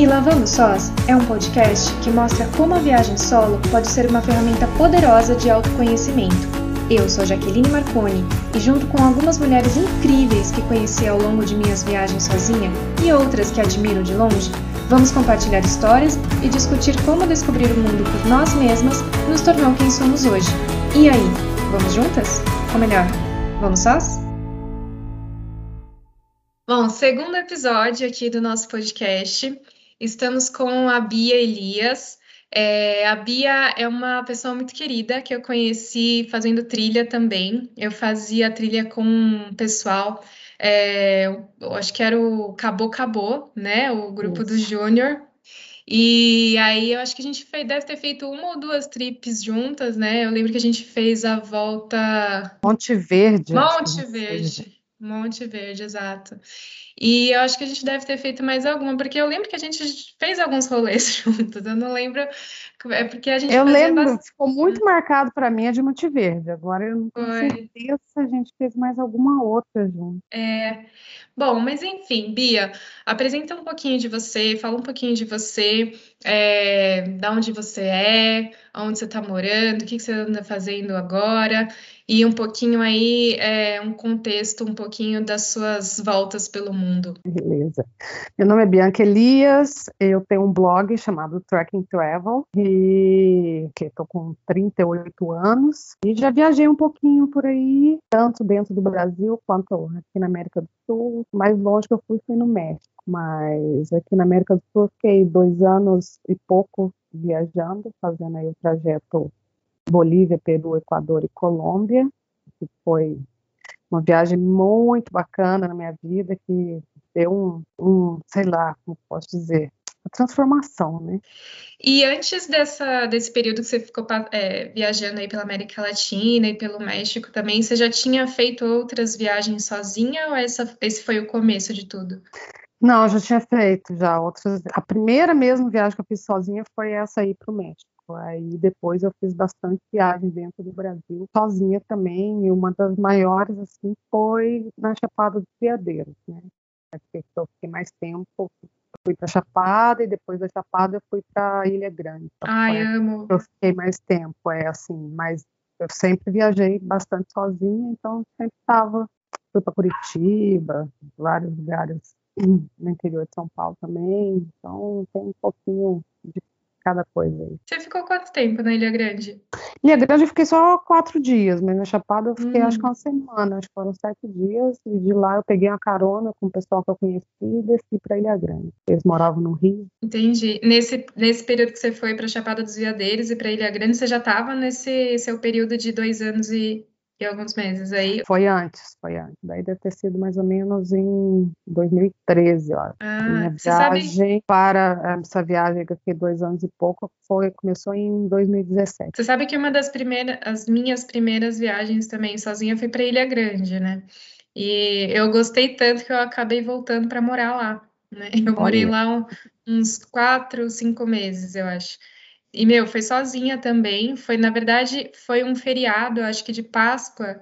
E Lavando Sós é um podcast que mostra como a viagem solo pode ser uma ferramenta poderosa de autoconhecimento. Eu sou Jaqueline Marconi e, junto com algumas mulheres incríveis que conheci ao longo de minhas viagens sozinha e outras que admiro de longe, vamos compartilhar histórias e discutir como descobrir o mundo por nós mesmas nos tornou quem somos hoje. E aí, vamos juntas? Ou melhor, vamos sós? Bom, segundo episódio aqui do nosso podcast. Estamos com a Bia Elias. É, a Bia é uma pessoa muito querida que eu conheci fazendo trilha também. Eu fazia trilha com um pessoal, é, eu acho que era o Cabo Cabo, né? O grupo do Júnior. E aí eu acho que a gente fez, deve ter feito uma ou duas trips juntas, né? Eu lembro que a gente fez a volta. Monte Verde. Monte Verde. Monte Verde, exato. E eu acho que a gente deve ter feito mais alguma, porque eu lembro que a gente fez alguns rolês juntos. Eu não lembro. É porque a gente. Eu lembro, bastante... ficou muito marcado para mim a de Monte Verde. Agora eu não tenho certeza se a gente fez mais alguma outra junto. É. Bom, mas enfim, Bia, apresenta um pouquinho de você, fala um pouquinho de você, é, da onde você é, onde você está morando, o que, que você anda fazendo agora e um pouquinho aí, é, um contexto, um pouquinho das suas voltas pelo mundo. Beleza. Meu nome é Bianca Elias, eu tenho um blog chamado Tracking Travel, e que estou com 38 anos, e já viajei um pouquinho por aí, tanto dentro do Brasil quanto aqui na América do Mais longe que eu fui foi no México, mas aqui na América do Sul fiquei dois anos e pouco viajando, fazendo aí o trajeto Bolívia, Peru, Equador e Colômbia, que foi uma viagem muito bacana na minha vida, que deu um, um sei lá, como posso dizer, uma transformação, né? E antes dessa, desse período que você ficou é, viajando aí pela América Latina e pelo México também, você já tinha feito outras viagens sozinha ou essa, esse foi o começo de tudo? Não, eu já tinha feito já outras. A primeira mesmo viagem que eu fiz sozinha foi essa aí para o México. Aí depois eu fiz bastante viagem dentro do Brasil, sozinha também, e uma das maiores assim foi na Chapada dos Veadeiros, né? Porque eu fiquei mais tempo, fui para Chapada e depois da Chapada eu fui para Ilha Grande. Então, Ai, amo. Eu fiquei mais tempo, é assim, mas eu sempre viajei bastante sozinha, então sempre estava fui para Curitiba, vários lugares no interior de São Paulo também, então tem um pouquinho cada coisa aí. Você ficou quanto tempo na Ilha Grande? Ilha Grande eu fiquei só quatro dias, mas na Chapada eu fiquei hum. acho que uma semana, acho que foram sete dias, e de lá eu peguei uma carona com o pessoal que eu conheci e desci para Ilha Grande. Eles moravam no Rio. Entendi. Nesse, nesse período que você foi para Chapada dos Veadeiros e para Ilha Grande, você já estava nesse seu período de dois anos e e alguns meses aí. Foi antes, foi antes. Daí deve ter sido mais ou menos em 2013, ó. Ah, Minha viagem sabe... para essa viagem que eu fiquei dois anos e pouco foi começou em 2017. Você sabe que uma das primeiras, as minhas primeiras viagens também sozinha foi para Ilha Grande, né? E eu gostei tanto que eu acabei voltando para morar lá. Né? Eu morei lá um, uns quatro, cinco meses, eu acho. E, meu, foi sozinha também. Foi, na verdade, foi um feriado, acho que de Páscoa.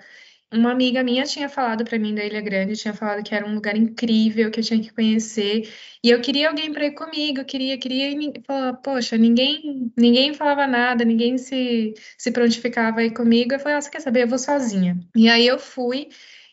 Uma amiga minha tinha falado para mim da Ilha Grande, tinha falado que era um lugar incrível, que eu tinha que conhecer. E eu queria alguém para ir comigo, queria, queria, e falou, poxa, ninguém, ninguém falava nada, ninguém se, se prontificava a ir comigo. Eu falei, ah, você quer saber? Eu vou sozinha. E aí eu fui.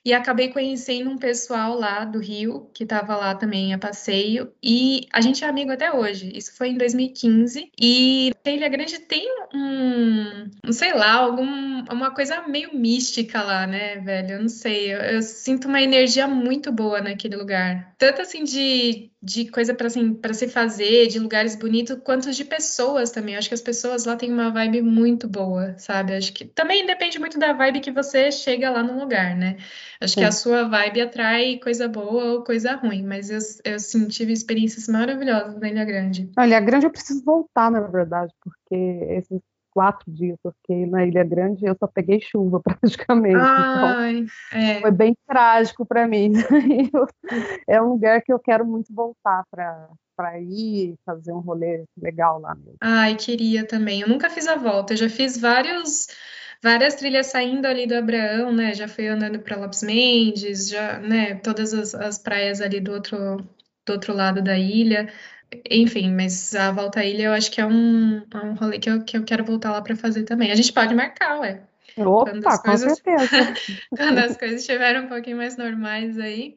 E acabei conhecendo um pessoal lá do Rio, que estava lá também a passeio, e a gente é amigo até hoje. Isso foi em 2015. E Ilha Grande tem um, não sei lá, algum, uma coisa meio mística lá, né, velho? Eu não sei. Eu, eu sinto uma energia muito boa naquele lugar. Tanto assim de de coisa para assim, se fazer, de lugares bonitos, quanto de pessoas também. Acho que as pessoas lá têm uma vibe muito boa, sabe? Acho que também depende muito da vibe que você chega lá no lugar, né? Acho Sim. que a sua vibe atrai coisa boa ou coisa ruim, mas eu, eu sim, tive experiências maravilhosas na Ilha Grande. Na Ilha Grande eu preciso voltar, na verdade, porque esses quatro dias eu fiquei na Ilha Grande eu só peguei chuva praticamente. Então Ai, então, é. Foi bem trágico para mim. é um lugar que eu quero muito voltar para para ir fazer um rolê legal lá mesmo. Ai, queria também. Eu nunca fiz a volta, eu já fiz vários várias trilhas saindo ali do Abraão, né? Já fui andando para Lopes Mendes, já, né, todas as, as praias ali do outro do outro lado da ilha enfim, mas a volta à ilha eu acho que é um, é um rolê que eu, que eu quero voltar lá para fazer também. A gente pode marcar, ué. Opa, com certeza. quando as coisas estiverem um pouquinho mais normais aí.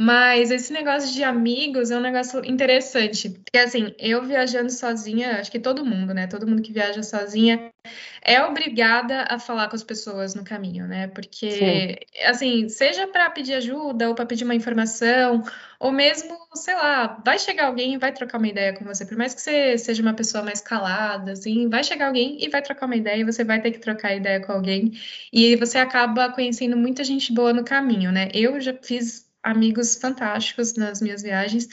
Mas esse negócio de amigos é um negócio interessante. Porque, assim, eu viajando sozinha, acho que todo mundo, né? Todo mundo que viaja sozinha é obrigada a falar com as pessoas no caminho, né? Porque, Sim. assim, seja para pedir ajuda ou para pedir uma informação, ou mesmo, sei lá, vai chegar alguém e vai trocar uma ideia com você. Por mais que você seja uma pessoa mais calada, assim, vai chegar alguém e vai trocar uma ideia e você vai ter que trocar ideia com alguém. E você acaba conhecendo muita gente boa no caminho, né? Eu já fiz amigos fantásticos nas minhas viagens.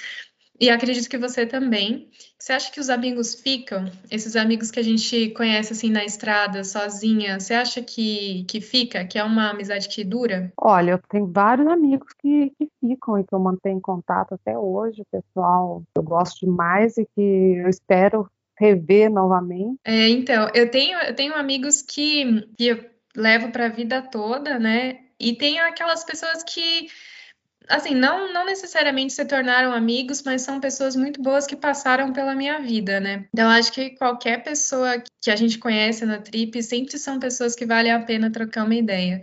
E acredito que você também. Você acha que os amigos ficam? Esses amigos que a gente conhece assim na estrada, sozinha, você acha que, que fica? Que é uma amizade que dura? Olha, eu tenho vários amigos que, que ficam e que eu mantenho contato até hoje, pessoal eu gosto demais e que eu espero rever novamente. É, então, eu tenho, eu tenho amigos que, que eu levo para a vida toda, né? E tem aquelas pessoas que assim, não, não necessariamente se tornaram amigos, mas são pessoas muito boas que passaram pela minha vida, né? Então, acho que qualquer pessoa que a gente conhece na trip sempre são pessoas que vale a pena trocar uma ideia.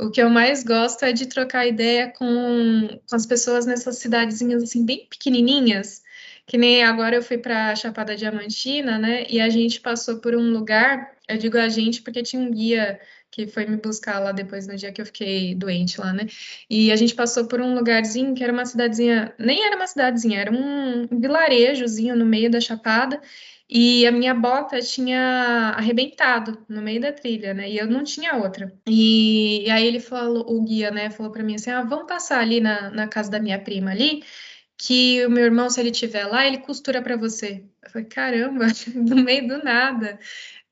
O que eu mais gosto é de trocar ideia com, com as pessoas nessas cidadezinhas, assim, bem pequenininhas, que nem agora eu fui para Chapada Diamantina, né? E a gente passou por um lugar, eu digo a gente porque tinha um guia que foi me buscar lá depois no dia que eu fiquei doente lá, né? E a gente passou por um lugarzinho que era uma cidadezinha, nem era uma cidadezinha, era um vilarejozinho no meio da chapada. E a minha bota tinha arrebentado no meio da trilha, né? E eu não tinha outra. E, e aí ele falou, o guia, né, falou para mim assim: ah, vamos passar ali na, na casa da minha prima ali, que o meu irmão, se ele estiver lá, ele costura para você. Eu falei, caramba, no meio do nada.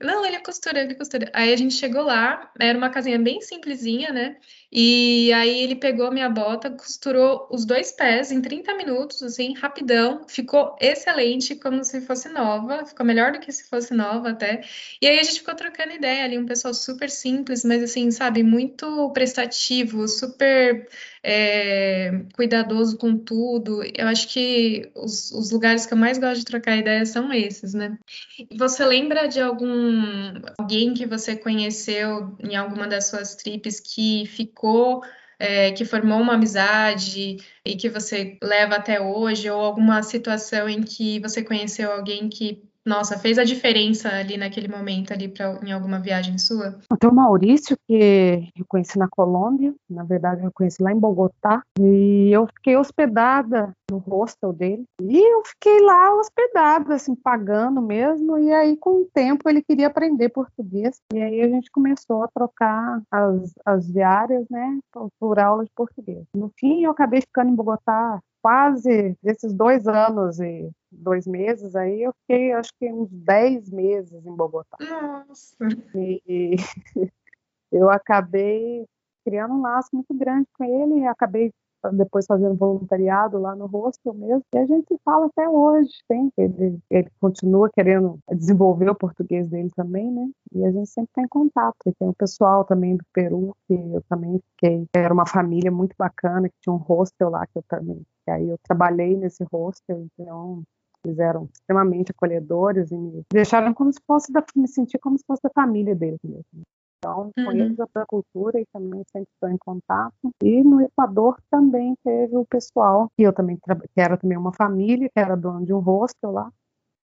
Não, ele costura, ele costura. Aí a gente chegou lá, era uma casinha bem simplesinha, né? E aí ele pegou a minha bota, costurou os dois pés em 30 minutos, assim, rapidão. Ficou excelente, como se fosse nova. Ficou melhor do que se fosse nova até. E aí a gente ficou trocando ideia ali, um pessoal super simples, mas assim, sabe, muito prestativo, super é, cuidadoso com tudo. Eu acho que os, os lugares que eu mais gosto de trocar ideia são esses, né? Você lembra de algum alguém que você conheceu em alguma das suas trips que ficou ficou, é, que formou uma amizade e que você leva até hoje, ou alguma situação em que você conheceu alguém que nossa, fez a diferença ali naquele momento, ali pra, em alguma viagem sua? Tem o Maurício, que eu conheci na Colômbia, na verdade eu conheci lá em Bogotá, e eu fiquei hospedada no hostel dele, e eu fiquei lá hospedada, assim, pagando mesmo, e aí com o tempo ele queria aprender português, e aí a gente começou a trocar as, as diárias, né, por aula de português. No fim, eu acabei ficando em Bogotá quase esses dois anos e dois meses aí, eu fiquei acho que uns dez meses em Bogotá. Nossa! E, eu acabei criando um laço muito grande com ele e acabei depois fazendo voluntariado lá no hostel mesmo, e a gente se fala até hoje, tem, ele, ele continua querendo desenvolver o português dele também, né, e a gente sempre tem contato, e tem o pessoal também do Peru, que eu também fiquei, era uma família muito bacana, que tinha um hostel lá, que eu também, que aí eu trabalhei nesse hostel, então eles eram extremamente acolhedores e me deixaram como se fosse da, me sentir como se fosse da família deles mesmo. Então, uhum. conheço a cultura e também sempre estou em contato. E no Equador também teve o pessoal, que eu também que era também uma família, que era dono de um hostel lá,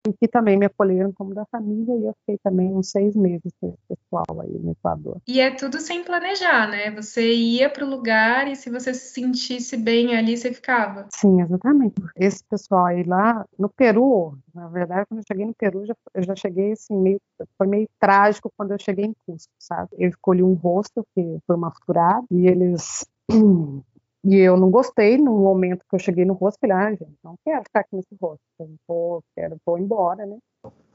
e que também me acolheram como da família, e eu fiquei também uns seis meses com esse pessoal aí no Equador. E é tudo sem planejar, né? Você ia para o lugar e se você se sentisse bem ali, você ficava. Sim, exatamente. Esse pessoal aí lá, no Peru, na verdade, quando eu cheguei no Peru, já, eu já cheguei assim, meio, foi meio trágico quando eu cheguei em Cusco, sabe? Eu escolhi um rosto que foi uma furada, e eles E eu não gostei no momento que eu cheguei no rosto, ah, gente, não quero ficar aqui nesse rosto, eu vou, quero, vou embora, né?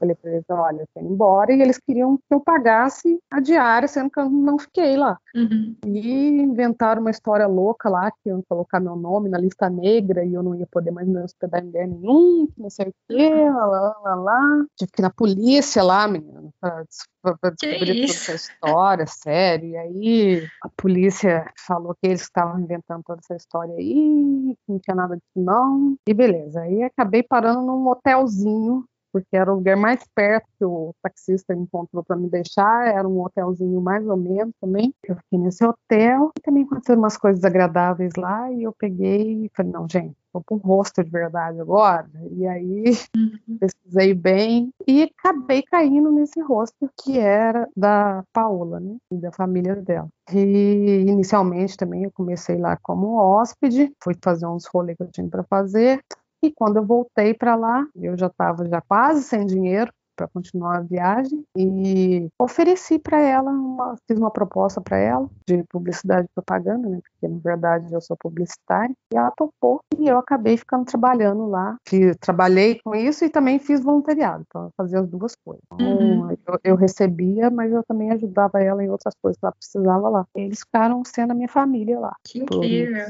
Falei para eles, olha, eu quero ir embora, e eles queriam que eu pagasse a diária, sendo que eu não fiquei lá. Uhum. E inventaram uma história louca lá, que iam colocar meu nome na lista negra e eu não ia poder mais me hospedar em lugar nenhum, que não sei o quê, lá, lá, lá, lá. Tive que ir na polícia lá, menina, pra, pra descobrir toda essa história, sério. E aí a polícia falou que eles estavam inventando toda essa história aí, que não tinha nada disso não. E beleza, aí acabei parando num hotelzinho porque era o lugar mais perto que o taxista encontrou para me deixar, era um hotelzinho mais ou menos também. Eu fiquei nesse hotel, e também aconteceram umas coisas agradáveis lá, e eu peguei e falei, não, gente, vou para um rosto de verdade agora. E aí uhum. pesquisei bem e acabei caindo nesse rosto que era da Paola, né, da família dela. E inicialmente também eu comecei lá como hóspede, fui fazer uns rolês que eu tinha para fazer, e quando eu voltei para lá, eu já estava já quase sem dinheiro para continuar a viagem e ofereci para ela, uma, fiz uma proposta para ela de publicidade e propaganda, né, porque na verdade eu sou publicitária, e ela topou e eu acabei ficando trabalhando lá. Fiz, trabalhei com isso e também fiz voluntariado, então eu fazia as duas coisas. Então, uhum. eu, eu, recebia, mas eu também ajudava ela em outras coisas que ela precisava lá. Eles ficaram sendo a minha família lá. Que incrível!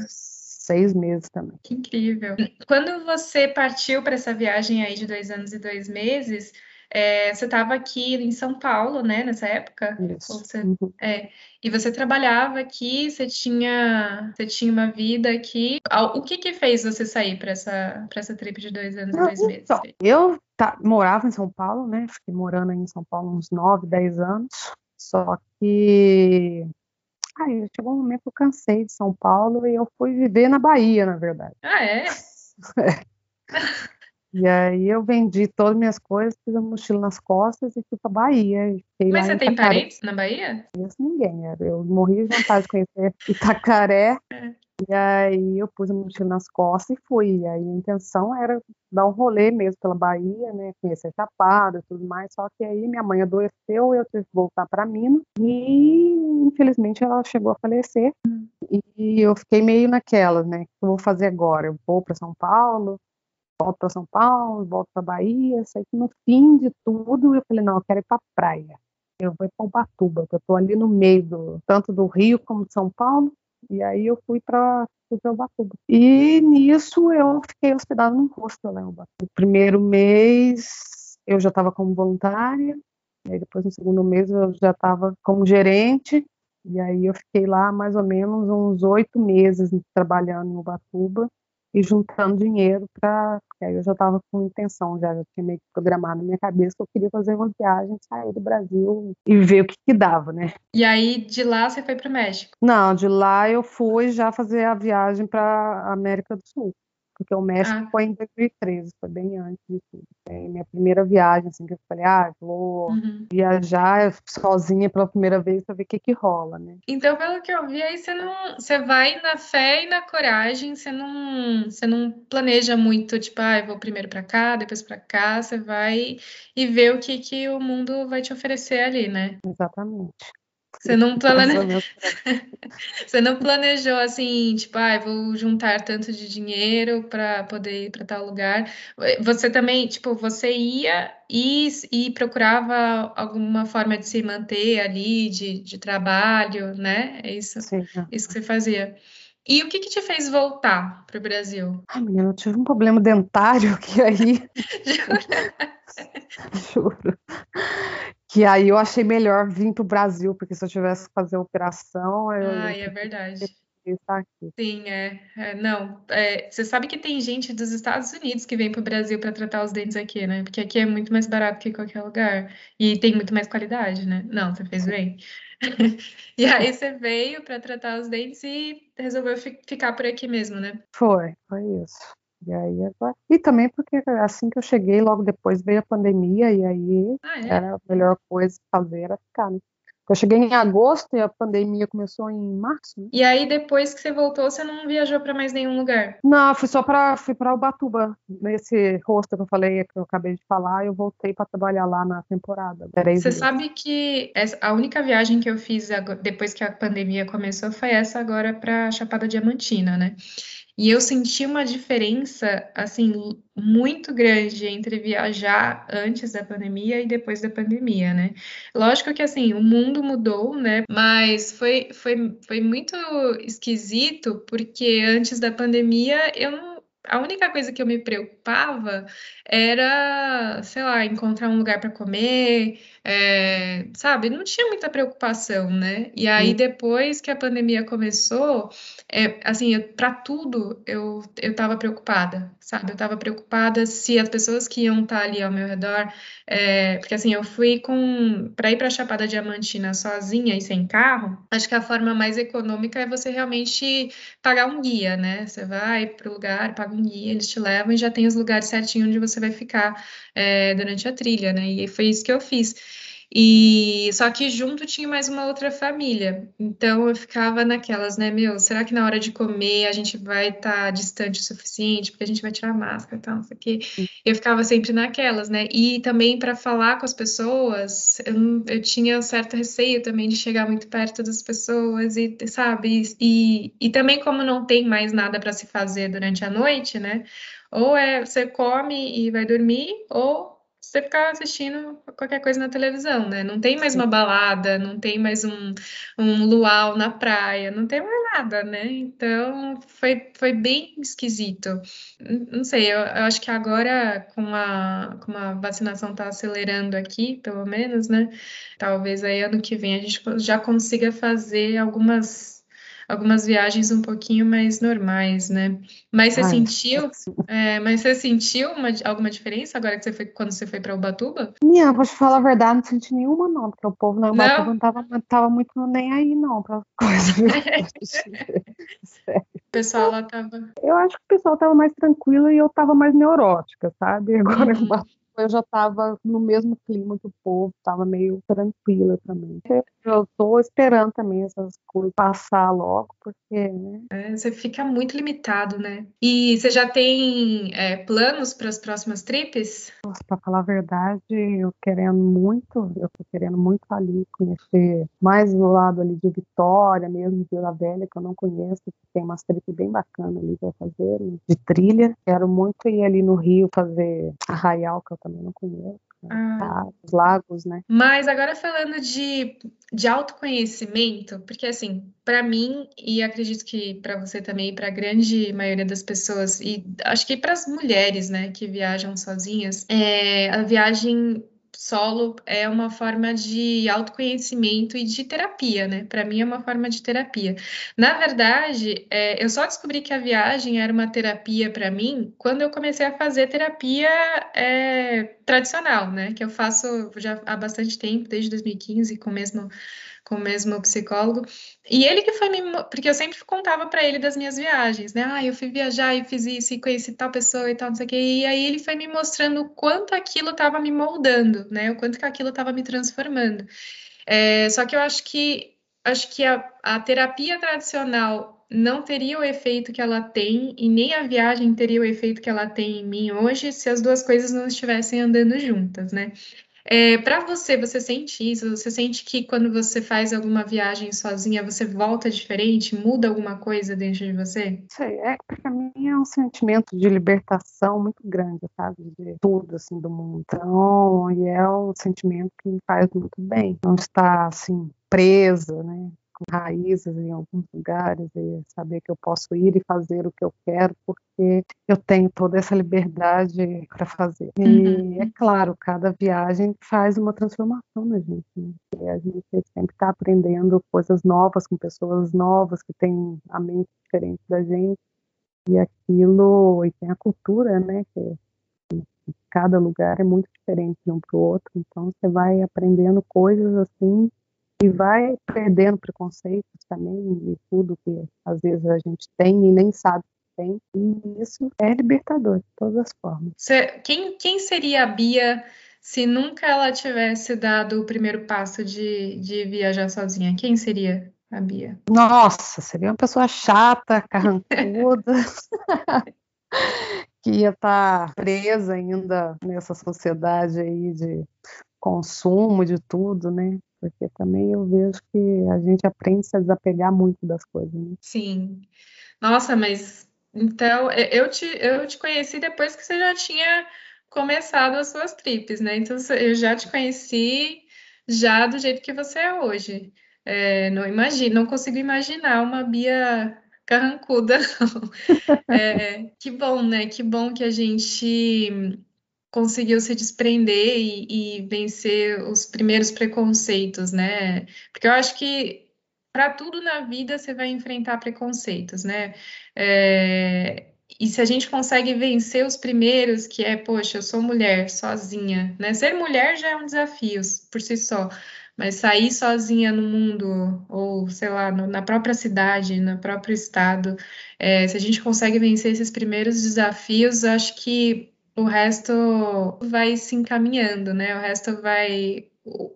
Seis meses também. Que incrível. Quando você partiu para essa viagem aí de dois anos e dois meses, é, você estava aqui em São Paulo, né, nessa época? Isso. Você, uhum. é, e você trabalhava aqui, você tinha, você tinha uma vida aqui. O que que fez você sair para essa, essa trip de dois anos Não, e dois meses? Então, eu tá, morava em São Paulo, né? Fiquei morando aí em São Paulo uns nove, dez anos. Só que Aí chegou um momento que eu cansei de São Paulo e eu fui viver na Bahia, na verdade. Ah, é? é. E aí eu vendi todas as minhas coisas, fiz a mochila nas costas e fui pra Bahia. Mas você tem parentes na Bahia? Não conheço ninguém, eu morri de vontade de conhecer Itacaré. É. E aí eu pus a mochila nas costas e fui. E aí a intenção era dar um rolê mesmo pela Bahia, né? Conhecer Chapada e tudo mais. Só que aí minha mãe adoeceu, eu tive que voltar para Minas. E infelizmente ela chegou a falecer. E eu fiquei meio naquela, né? O que eu vou fazer agora? Eu vou para São Paulo, volto para São Paulo, volto para Bahia. Sei que no fim de tudo eu falei: não, eu quero ir para praia. Eu vou para Ubatuba, eu estou ali no meio do, tanto do Rio como de São Paulo. E aí eu fui para Ubatuba. E nisso eu fiquei hospedada num hostel lá em Ubatuba. No primeiro mês eu já estava como voluntária, e aí depois no segundo mês eu já estava como gerente, e aí eu fiquei lá mais ou menos uns oito meses trabalhando em Ubatuba e juntando dinheiro para. Aí eu já estava com intenção, já, já tinha meio que programado na minha cabeça que eu queria fazer uma viagem, sair do Brasil e ver o que, que dava, né? E aí de lá você foi para o México? Não, de lá eu fui já fazer a viagem para América do Sul porque o México ah. foi em 2013, foi bem antes de tudo. É minha primeira viagem, assim, que eu falei, ah, vou uhum. viajar sozinha pela primeira vez para ver o que que rola, né? Então, pelo que eu vi, aí você não, você vai na fé e na coragem, você não, você não planeja muito, tipo, ah, eu vou primeiro para cá, depois para cá, você vai e vê o que que o mundo vai te oferecer ali, né? Exatamente. Você não, plane... você não planejou assim, tipo, ah, vou juntar tanto de dinheiro para poder ir para tal lugar. Você também, tipo, você ia e, e procurava alguma forma de se manter ali, de, de trabalho, né? É isso, Sim. isso que você fazia. E o que, que te fez voltar para o Brasil? Ah, menina, eu tive um problema dentário que aí. Juro que aí eu achei melhor vir para o Brasil, porque se eu tivesse que fazer operação, eu. Ai, é verdade. Sim, é. é não, é, você sabe que tem gente dos Estados Unidos que vem para o Brasil para tratar os dentes aqui, né? Porque aqui é muito mais barato que qualquer lugar. E tem muito mais qualidade, né? Não, você fez bem. e aí você veio para tratar os dentes e resolveu fi ficar por aqui mesmo, né? Foi, foi isso. E aí agora... E também porque assim que eu cheguei, logo depois veio a pandemia, e aí ah, é? era a melhor coisa fazer era ficar, né? Eu cheguei em agosto e a pandemia começou em março. Né? E aí, depois que você voltou, você não viajou para mais nenhum lugar? Não, fui só para fui para Ubatuba. Nesse rosto que eu falei, que eu acabei de falar, eu voltei para trabalhar lá na temporada. Você sabe que essa, a única viagem que eu fiz agora, depois que a pandemia começou foi essa agora para Chapada Diamantina, né? E eu senti uma diferença, assim, muito grande entre viajar antes da pandemia e depois da pandemia, né? Lógico que, assim, o mundo mudou, né? Mas foi, foi, foi muito esquisito, porque antes da pandemia eu não a única coisa que eu me preocupava era, sei lá, encontrar um lugar para comer, é, sabe? Não tinha muita preocupação, né? E aí, depois que a pandemia começou, é, assim, para tudo eu, eu tava preocupada, sabe? Eu tava preocupada se as pessoas que iam estar tá ali ao meu redor, é, porque assim, eu fui com, para ir para Chapada Diamantina sozinha e sem carro, acho que a forma mais econômica é você realmente pagar um guia, né? Você vai para o lugar, paga um guia, eles te levam e já tem os lugares certinho onde você vai ficar é, durante a trilha, né? E foi isso que eu fiz. E só que junto tinha mais uma outra família. Então eu ficava naquelas, né, meu, será que na hora de comer a gente vai estar tá distante o suficiente, porque a gente vai tirar a máscara e tal, não sei o quê. Eu ficava sempre naquelas, né? E também para falar com as pessoas, eu, eu tinha um certo receio também de chegar muito perto das pessoas e, sabe? E, e também como não tem mais nada para se fazer durante a noite, né? Ou é você come e vai dormir, ou você ficar assistindo qualquer coisa na televisão, né? Não tem mais uma balada, não tem mais um, um luau na praia, não tem mais nada, né? Então foi, foi bem esquisito. Não sei, eu, eu acho que agora com a, com a vacinação tá acelerando aqui, pelo menos, né? Talvez aí ano que vem a gente já consiga fazer algumas algumas viagens um pouquinho mais normais, né? Mas você Ai, sentiu, é, mas você sentiu uma, alguma diferença agora que você foi quando você foi para Ubatuba? Minha, vou te falar a verdade, não senti nenhuma não, porque o povo na Ubatuba não, não tava, tava muito nem aí não para coisas. o pessoal lá tava. Eu acho que o pessoal tava mais tranquilo e eu tava mais neurótica, sabe? Agora uhum. Eu já estava no mesmo clima que o povo, estava meio tranquila também. Eu estou esperando também essas coisas passar logo, porque, né? É, você fica muito limitado, né? E você já tem é, planos para as próximas trips? Para falar a verdade, eu querendo muito, eu tô querendo muito ali conhecer mais do lado ali de Vitória, mesmo de Vila Velha, que eu não conheço, que tem umas trips bem bacanas ali para fazer, né? de trilha. Quero muito ir ali no Rio fazer Arraial, que eu também não conheço. Né? Ah. Os lagos, né? Mas agora falando de, de autoconhecimento, porque assim, para mim, e acredito que para você também, para a grande maioria das pessoas, e acho que para as mulheres, né, que viajam sozinhas, é, a viagem solo é uma forma de autoconhecimento e de terapia, né? Para mim é uma forma de terapia. Na verdade, é, eu só descobri que a viagem era uma terapia para mim quando eu comecei a fazer terapia é, tradicional, né? Que eu faço já há bastante tempo, desde 2015, com o mesmo com o mesmo psicólogo. E ele que foi me. Porque eu sempre contava para ele das minhas viagens, né? Ah, eu fui viajar e fiz isso e conheci tal pessoa e tal, não sei o quê. E aí ele foi me mostrando o quanto aquilo estava me moldando, né? O quanto que aquilo estava me transformando. É, só que eu acho que acho que a, a terapia tradicional não teria o efeito que ela tem e nem a viagem teria o efeito que ela tem em mim hoje se as duas coisas não estivessem andando juntas, né? É, para você, você sente isso? Você sente que quando você faz alguma viagem sozinha, você volta diferente? Muda alguma coisa dentro de você? Sei, é para mim é um sentimento de libertação muito grande, sabe? De tudo, assim, do mundo. Então, e é um sentimento que me faz muito bem. Não estar, assim, presa, né? Com raízes em alguns lugares e saber que eu posso ir e fazer o que eu quero porque eu tenho toda essa liberdade para fazer. E uhum. é claro, cada viagem faz uma transformação na gente. Né? E a gente sempre está aprendendo coisas novas com pessoas novas que têm a mente diferente da gente e aquilo e tem a cultura, né? Que cada lugar é muito diferente de um para o outro, então você vai aprendendo coisas assim e vai perdendo preconceitos também de tudo que às vezes a gente tem e nem sabe que tem. E isso é libertador de todas as formas. Quem, quem seria a Bia se nunca ela tivesse dado o primeiro passo de, de viajar sozinha? Quem seria a Bia? Nossa, seria uma pessoa chata, carrancuda. que ia estar tá presa ainda nessa sociedade aí de consumo de tudo, né? Porque também eu vejo que a gente aprende a desapegar muito das coisas. Né? Sim. Nossa, mas Então, eu te, eu te conheci depois que você já tinha começado as suas trips, né? Então, eu já te conheci já do jeito que você é hoje. É, não imagino, não consigo imaginar uma Bia carrancuda, não. É, que bom, né? Que bom que a gente conseguiu se desprender e, e vencer os primeiros preconceitos, né? Porque eu acho que para tudo na vida você vai enfrentar preconceitos, né? É, e se a gente consegue vencer os primeiros, que é, poxa, eu sou mulher, sozinha, né? Ser mulher já é um desafio por si só, mas sair sozinha no mundo, ou sei lá, no, na própria cidade, no próprio estado, é, se a gente consegue vencer esses primeiros desafios, acho que o resto vai se encaminhando, né? O resto vai.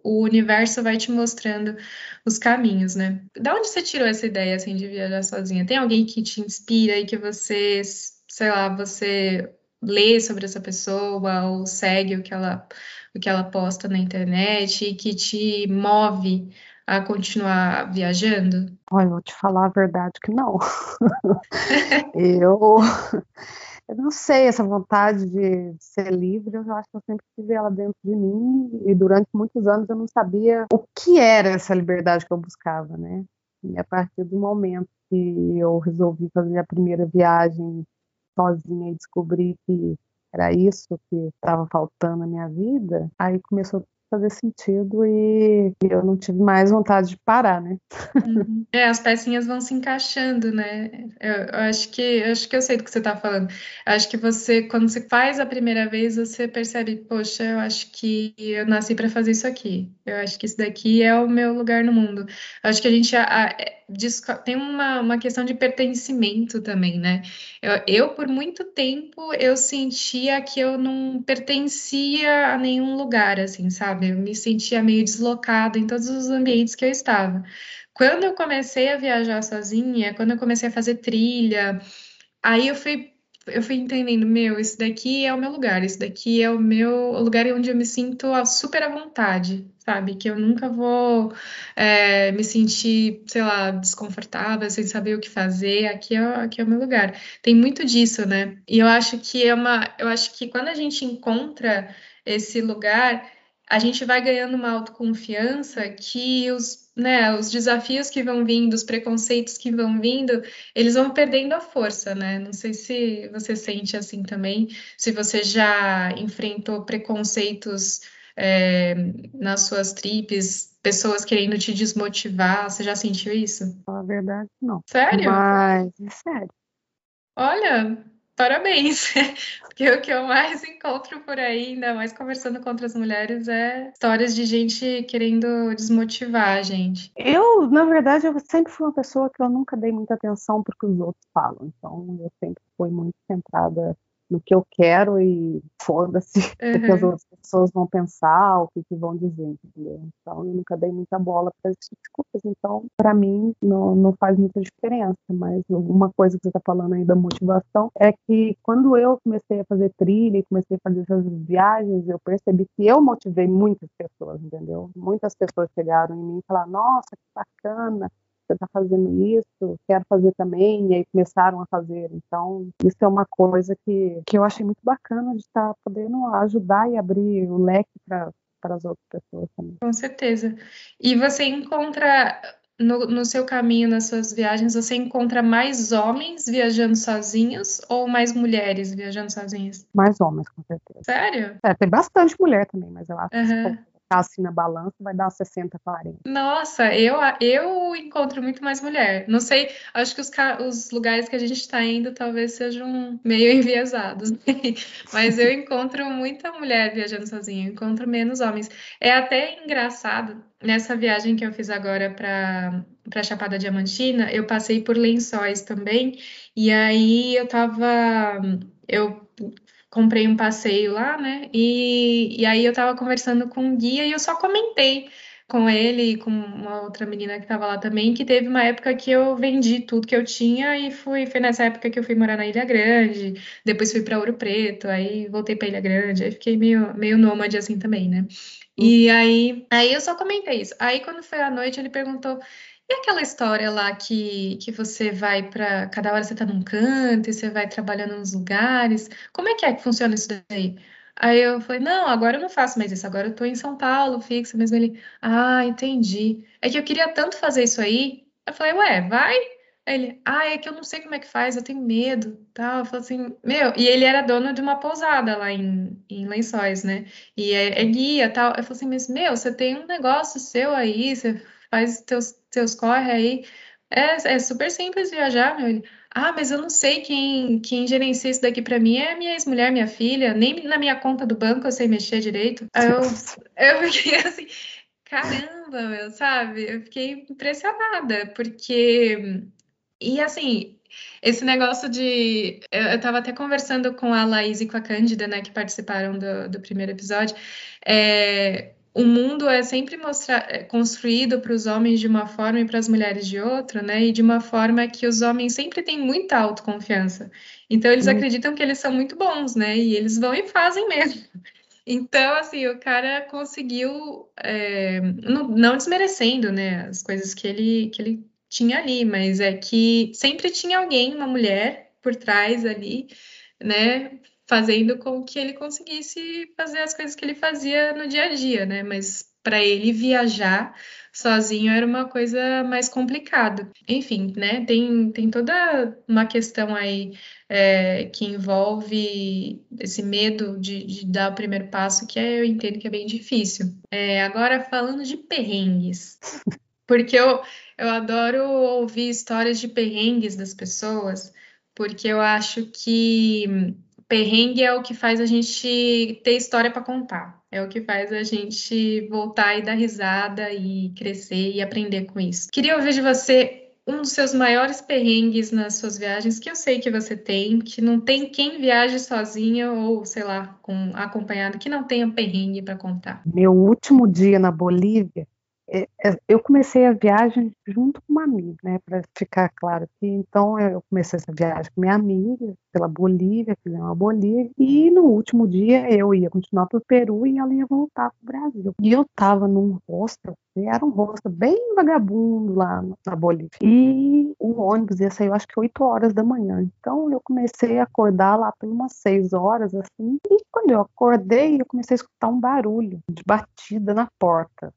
O universo vai te mostrando os caminhos, né? Da onde você tirou essa ideia assim de viajar sozinha? Tem alguém que te inspira e que você, sei lá, você lê sobre essa pessoa ou segue o que ela o que ela posta na internet e que te move a continuar viajando? Olha, vou te falar a verdade que não. eu, eu não sei, essa vontade de ser livre, eu acho que eu sempre tive ela dentro de mim e durante muitos anos eu não sabia o que era essa liberdade que eu buscava, né? E a partir do momento que eu resolvi fazer a primeira viagem sozinha e descobri que era isso que estava faltando na minha vida, aí começou fazer sentido e eu não tive mais vontade de parar, né? Uhum. É, as pecinhas vão se encaixando, né? Eu, eu, acho que eu acho que eu sei do que você está falando. Eu acho que você, quando você faz a primeira vez, você percebe, poxa, eu acho que eu nasci para fazer isso aqui. Eu acho que isso daqui é o meu lugar no mundo. Eu acho que a gente a, a, tem uma, uma questão de pertencimento também, né? Eu, eu, por muito tempo, eu sentia que eu não pertencia a nenhum lugar, assim, sabe? Eu me sentia meio deslocada em todos os ambientes que eu estava. Quando eu comecei a viajar sozinha, quando eu comecei a fazer trilha, aí eu fui eu fui entendendo, meu, isso daqui é o meu lugar, isso daqui é o meu lugar onde eu me sinto super à vontade, sabe? Que eu nunca vou é, me sentir, sei lá, desconfortável, sem saber o que fazer. Aqui é, aqui é o meu lugar. Tem muito disso, né? E eu acho que é uma. Eu acho que quando a gente encontra esse lugar, a gente vai ganhando uma autoconfiança que os né, os desafios que vão vindo, os preconceitos que vão vindo, eles vão perdendo a força, né? Não sei se você sente assim também, se você já enfrentou preconceitos é, nas suas tripes, pessoas querendo te desmotivar, você já sentiu isso? Na verdade, não. Sério? Mas, é sério. Olha, parabéns, porque o que eu mais encontro por aí, ainda mais conversando com outras mulheres, é histórias de gente querendo desmotivar a gente. Eu, na verdade, eu sempre fui uma pessoa que eu nunca dei muita atenção para o que os outros falam, então eu sempre fui muito centrada no que eu quero e foda-se uhum. o que as outras pessoas vão pensar, o que, que vão dizer, entendeu? Então eu nunca dei muita bola para esse tipo de coisa. Então, para mim, não, não faz muita diferença. Mas uma coisa que você está falando aí da motivação é que quando eu comecei a fazer trilha e comecei a fazer essas viagens, eu percebi que eu motivei muitas pessoas, entendeu? Muitas pessoas chegaram em mim e falaram: Nossa, que bacana você está fazendo isso, quero fazer também, e aí começaram a fazer. Então, isso é uma coisa que, que eu achei muito bacana de estar tá podendo ajudar e abrir o leque para para as outras pessoas também. Com certeza. E você encontra no, no, seu caminho, nas suas viagens, você encontra mais homens viajando sozinhos ou mais mulheres viajando sozinhas? Mais homens, com certeza. Sério? É, tem bastante mulher também, mas eu acho uhum. que assim na balança, vai dar 60, 40. Nossa, eu, eu encontro muito mais mulher. Não sei, acho que os, os lugares que a gente está indo talvez sejam meio enviesados, né? mas eu encontro muita mulher viajando sozinha, encontro menos homens. É até engraçado, nessa viagem que eu fiz agora para para Chapada Diamantina, eu passei por Lençóis também, e aí eu tava eu comprei um passeio lá, né? E, e aí eu tava conversando com um guia e eu só comentei com ele e com uma outra menina que estava lá também, que teve uma época que eu vendi tudo que eu tinha e fui, foi nessa época que eu fui morar na Ilha Grande, depois fui para Ouro Preto, aí voltei para Ilha Grande, aí fiquei meio, meio nômade assim também, né? E aí, aí eu só comentei isso. Aí quando foi à noite, ele perguntou: E aquela história lá que, que você vai para. Cada hora você está num canto e você vai trabalhando nos lugares. Como é que é que funciona isso daí? Aí eu falei, não, agora eu não faço mais isso, agora eu tô em São Paulo, fixa mesmo. Ele, ah, entendi. É que eu queria tanto fazer isso aí. Eu falei, ué, vai? Aí ele, ah, é que eu não sei como é que faz, eu tenho medo, tal. Eu falei assim, meu, e ele era dono de uma pousada lá em, em Lençóis, né? E é, é guia, tal. Eu falei assim, mas, meu, você tem um negócio seu aí, você faz teus, teus corre aí. É, é super simples viajar, meu. Ele, ah, mas eu não sei quem, quem gerencia isso daqui para mim é minha ex-mulher, minha filha, nem na minha conta do banco eu sei mexer direito. Eu, eu fiquei assim, caramba, meu, sabe? Eu fiquei impressionada, porque. E assim, esse negócio de. Eu estava até conversando com a Laís e com a Cândida, né, que participaram do, do primeiro episódio. É, o mundo é sempre mostrar, é, construído para os homens de uma forma e para as mulheres de outra, né? E de uma forma que os homens sempre têm muita autoconfiança. Então eles hum. acreditam que eles são muito bons, né? E eles vão e fazem mesmo. Então, assim, o cara conseguiu, é, não, não, desmerecendo, né, as coisas que ele, que ele tinha ali, mas é que sempre tinha alguém, uma mulher por trás ali, né, fazendo com que ele conseguisse fazer as coisas que ele fazia no dia a dia, né? Mas para ele viajar sozinho era uma coisa mais complicada. Enfim, né? Tem, tem toda uma questão aí é, que envolve esse medo de, de, dar o primeiro passo, que é, eu entendo que é bem difícil. É, agora, falando de perrengues, porque eu, eu adoro ouvir histórias de perrengues das pessoas, porque eu acho que perrengue é o que faz a gente ter história para contar. É o que faz a gente voltar e dar risada e crescer e aprender com isso. Queria ouvir de você um dos seus maiores perrengues nas suas viagens, que eu sei que você tem, que não tem quem viaje sozinha ou, sei lá, com acompanhado, que não tenha perrengue para contar. Meu último dia na Bolívia, eu comecei a viagem junto com uma amiga, né, para ficar claro então eu comecei essa viagem com minha amiga pela Bolívia, fizemos uma Bolívia e no último dia eu ia continuar para o Peru e ela ia voltar para o Brasil. E eu estava num hostel, era um hostel bem vagabundo lá na Bolívia. E o ônibus ia sair, eu acho que 8 horas da manhã. Então eu comecei a acordar lá por umas 6 horas assim. E quando eu acordei, eu comecei a escutar um barulho de batida na porta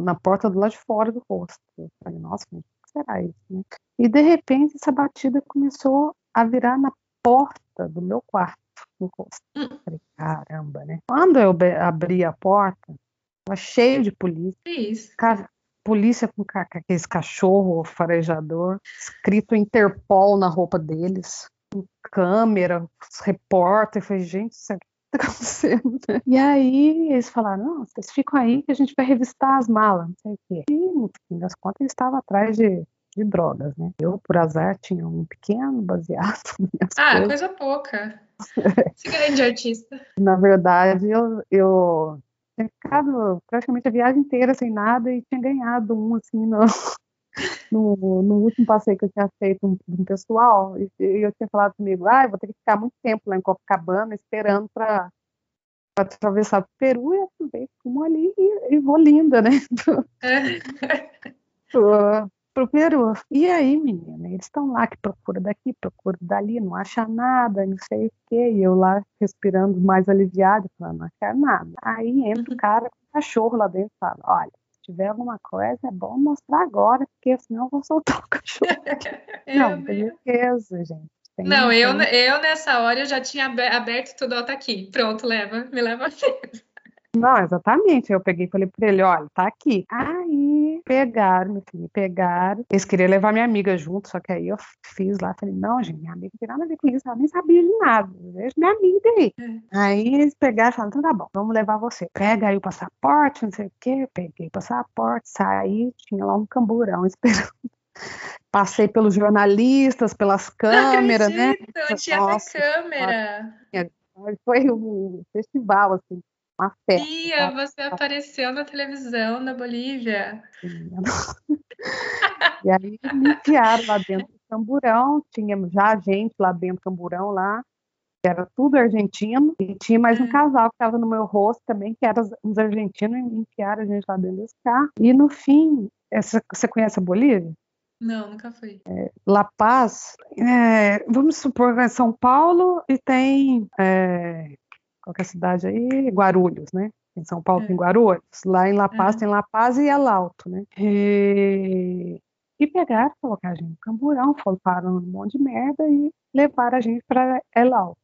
na porta do lado de fora do rosto. Eu falei, nossa, o que será isso? Né? E de repente essa batida começou a virar na porta do meu quarto, no rosto. Eu hum. falei, caramba, né? Quando eu abri a porta, estava cheio de polícia. Isso. Polícia com aqueles cachorro farejador, escrito Interpol na roupa deles, com câmera, repórter. Eu falei, gente, isso aqui tá acontecendo, né? E aí eles falaram, não, vocês ficam aí que a gente vai revistar as malas, não sei o quê. E no fim das contas eles estavam atrás de, de drogas, né? Eu, por azar, tinha um pequeno baseado. Ah, coisas. coisa pouca. Esse grande artista. Na verdade, eu, eu tinha ficado praticamente a viagem inteira sem nada e tinha ganhado um, assim, no, no, no, último passeio que eu tinha feito um, um pessoal, e, e, eu tinha falado comigo, ah, eu vou ter que ficar muito tempo lá em Copacabana esperando para atravessar o Peru, e eu também fumo ali e, e, vou linda, né? pro, pro Peru. E aí, menina, eles estão lá que procura daqui, procura dali, não acha nada, não sei o quê, e eu lá respirando mais aliviado, falando, não acha nada. Aí entra o cara com o cachorro lá dentro e fala, olha, tiver alguma coisa, é bom mostrar agora, porque senão eu vou soltar o cachorro. não, beleza, gente. Tem não, eu, eu nessa hora eu já tinha aberto tudo, ó, tá aqui. Pronto, leva, me leva a Não, exatamente. Eu peguei e falei pra ele, olha, tá aqui. Aí pegaram, meu filho, pegaram. Eles queriam levar minha amiga junto, só que aí eu fiz lá, falei, não, gente, minha amiga não tem nada a ver com isso, ela nem sabia de nada. Vejo minha amiga aí. É. Aí eles pegaram e falaram, então tá bom, vamos levar você. Pega aí o passaporte, não sei o quê. Peguei o passaporte, saí, tinha lá um camburão esperando. Passei pelos jornalistas, pelas câmeras, não né? acredito, né? Tinha Nossa, até câmera. Foi um festival, assim uma festa. Tia, você apareceu na televisão na Bolívia. e aí me enfiaram lá dentro do camburão, tinha já gente lá dentro do camburão lá, que era tudo argentino, e tinha mais um é. casal que estava no meu rosto também, que eram uns argentinos, e enfiaram a gente lá dentro desse carro. E no fim, essa, você conhece a Bolívia? Não, nunca fui. É, La Paz, é, vamos supor que é São Paulo e tem é, qual é a cidade aí? Guarulhos, né? Em São Paulo é. tem Guarulhos, lá em La Paz tem La Paz e El Alto, né? E, e pegaram, colocaram a gente no camburão, falaram um monte de merda e levaram a gente para El Alto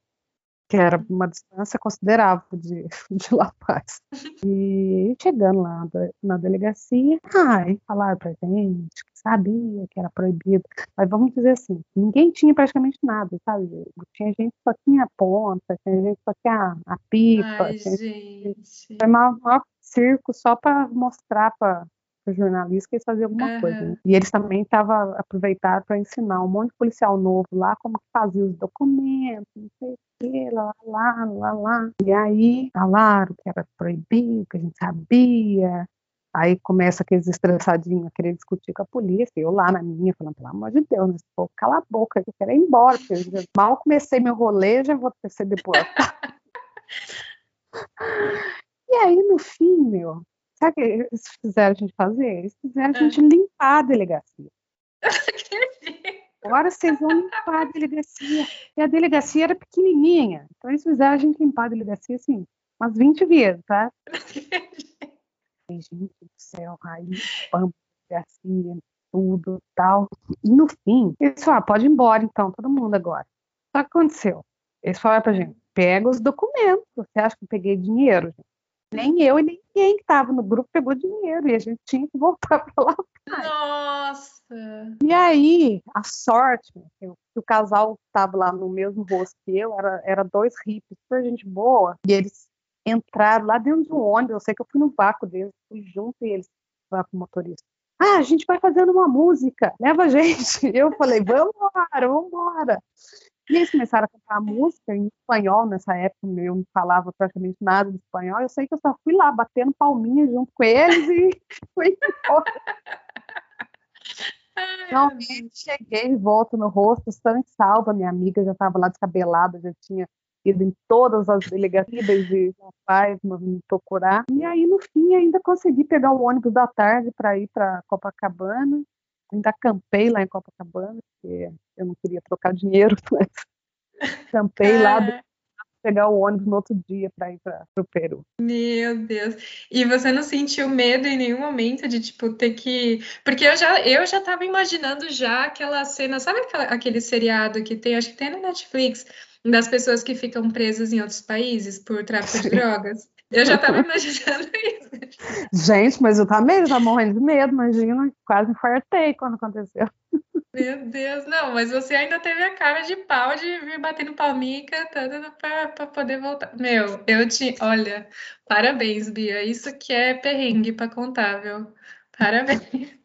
que era uma distância considerável de, de La Paz. E chegando lá na delegacia, ai, falaram pra gente que sabia que era proibido, mas vamos dizer assim, ninguém tinha praticamente nada, sabe? Tinha gente que só tinha a ponta, tinha gente que só tinha a, pipa. Ai, gente. Foi um circo só para mostrar para jornalista que eles faziam alguma uhum. coisa. Né? E eles também estavam aproveitaram para ensinar um monte de policial novo lá como que fazia os documentos, não sei o que, lá, lá, lá, lá. E aí falaram que era proibido, que a gente sabia. Aí começa aqueles estressadinhos a querer discutir com a polícia. Eu lá na minha, falando, pelo amor de Deus, cala a boca, eu quero ir embora. Eu mal comecei meu rolê, já vou ser deportado. e aí, no fim, meu, Sabe o que eles fizeram a gente fazer? Eles fizeram a gente limpar a delegacia. Agora vocês vão limpar a delegacia. E a delegacia era pequenininha. Então eles fizeram a gente limpar a delegacia assim, umas 20 vezes, tá? gente do céu, aí limpamos a delegacia, tudo tal. E no fim, eles falaram, pode ir embora então, todo mundo agora. Só que aconteceu? Eles falaram pra gente, pega os documentos. Você acha que eu peguei dinheiro, gente? Nem eu e nem ninguém que estava no grupo pegou dinheiro e a gente tinha que voltar para lá. Nossa! E aí, a sorte, que o casal estava lá no mesmo rosto que eu, era, era dois hippies, super gente boa, e eles entraram lá dentro do ônibus, eu sei que eu fui no vácuo deles, fui junto e eles lá com o motorista. Ah, a gente vai fazendo uma música, leva a gente. Eu falei, vamos embora, vamos embora. E eles começaram a cantar música em espanhol nessa época, eu não falava praticamente nada de espanhol. Eu sei que eu só fui lá batendo palminha junto com eles e fui embora. Realmente cheguei e volto no rosto, sã e salva. Minha amiga já estava lá descabelada, já tinha ido em todas as delegacias de rapaz, me procurar. E aí, no fim, ainda consegui pegar o ônibus da tarde para ir para Copacabana ainda acampei lá em Copacabana, porque eu não queria trocar dinheiro, mas acampei é. lá pegar o ônibus no outro dia para ir para o Peru. Meu Deus. E você não sentiu medo em nenhum momento de tipo ter que, porque eu já eu já estava imaginando já aquela cena, sabe aquela, aquele seriado que tem, acho que tem no Netflix, das pessoas que ficam presas em outros países por tráfico de drogas. Eu já estava imaginando isso. Gente, mas eu também já morrendo de medo, imagina, quase infartei quando aconteceu. Meu Deus, não, mas você ainda teve a cara de pau de vir batendo palminha e cantando para poder voltar. Meu, eu te. Olha, parabéns, Bia. Isso que é perrengue para contar, viu? Parabéns.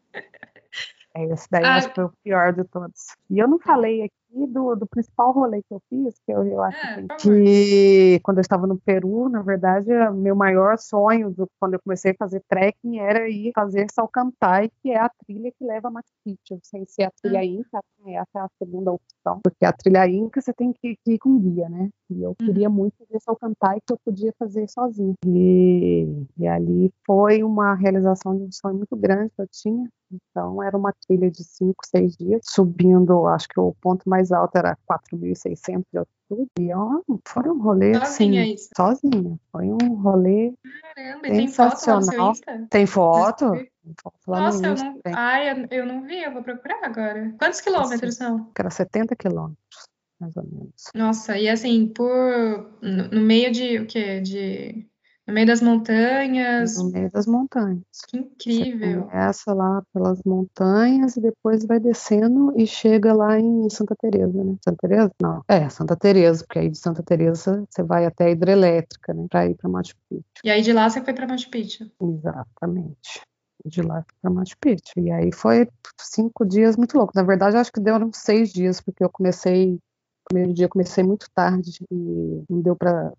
É, esse daí ah, acho que foi o pior de todos. E eu não falei aqui do, do principal rolê que eu fiz, que eu, eu acho é, que quando eu estava no Peru, na verdade, meu maior sonho do, quando eu comecei a fazer trekking era ir fazer Salcantay, que é a trilha que leva a Machu Picchu, sem ser a trilha hum. Inca, né, essa é a segunda opção, porque a trilha Inca você tem que, que ir com guia, né? E eu queria uhum. muito fazer Salcantay que eu podia fazer sozinho. E, e ali foi uma realização de um sonho muito grande que eu tinha, então, era uma trilha de cinco, seis dias, subindo, acho que o ponto mais alto era 4.600 de altitude. E ó, foi um rolê sozinha assim, isso. sozinha. Foi um rolê Caramba, sensacional. Tem foto? Tem foto? Nossa, eu não, ai, eu não vi, eu vou procurar agora. Quantos quilômetros são? Era 70 quilômetros mais ou menos. Nossa, e assim, por no, no meio de o quê? De no meio das montanhas. No meio das montanhas. Que incrível. Você começa lá pelas montanhas e depois vai descendo e chega lá em Santa Teresa, né? Santa Teresa? Não. É, Santa Teresa, porque aí de Santa Teresa você vai até a hidrelétrica, né? Para ir para Machu Picchu. E aí de lá você foi para Machu Picchu. Exatamente. De lá para Machu Picchu. E aí foi cinco dias muito louco. Na verdade, acho que deu uns seis dias, porque eu comecei primeiro dia comecei muito tarde e não deu para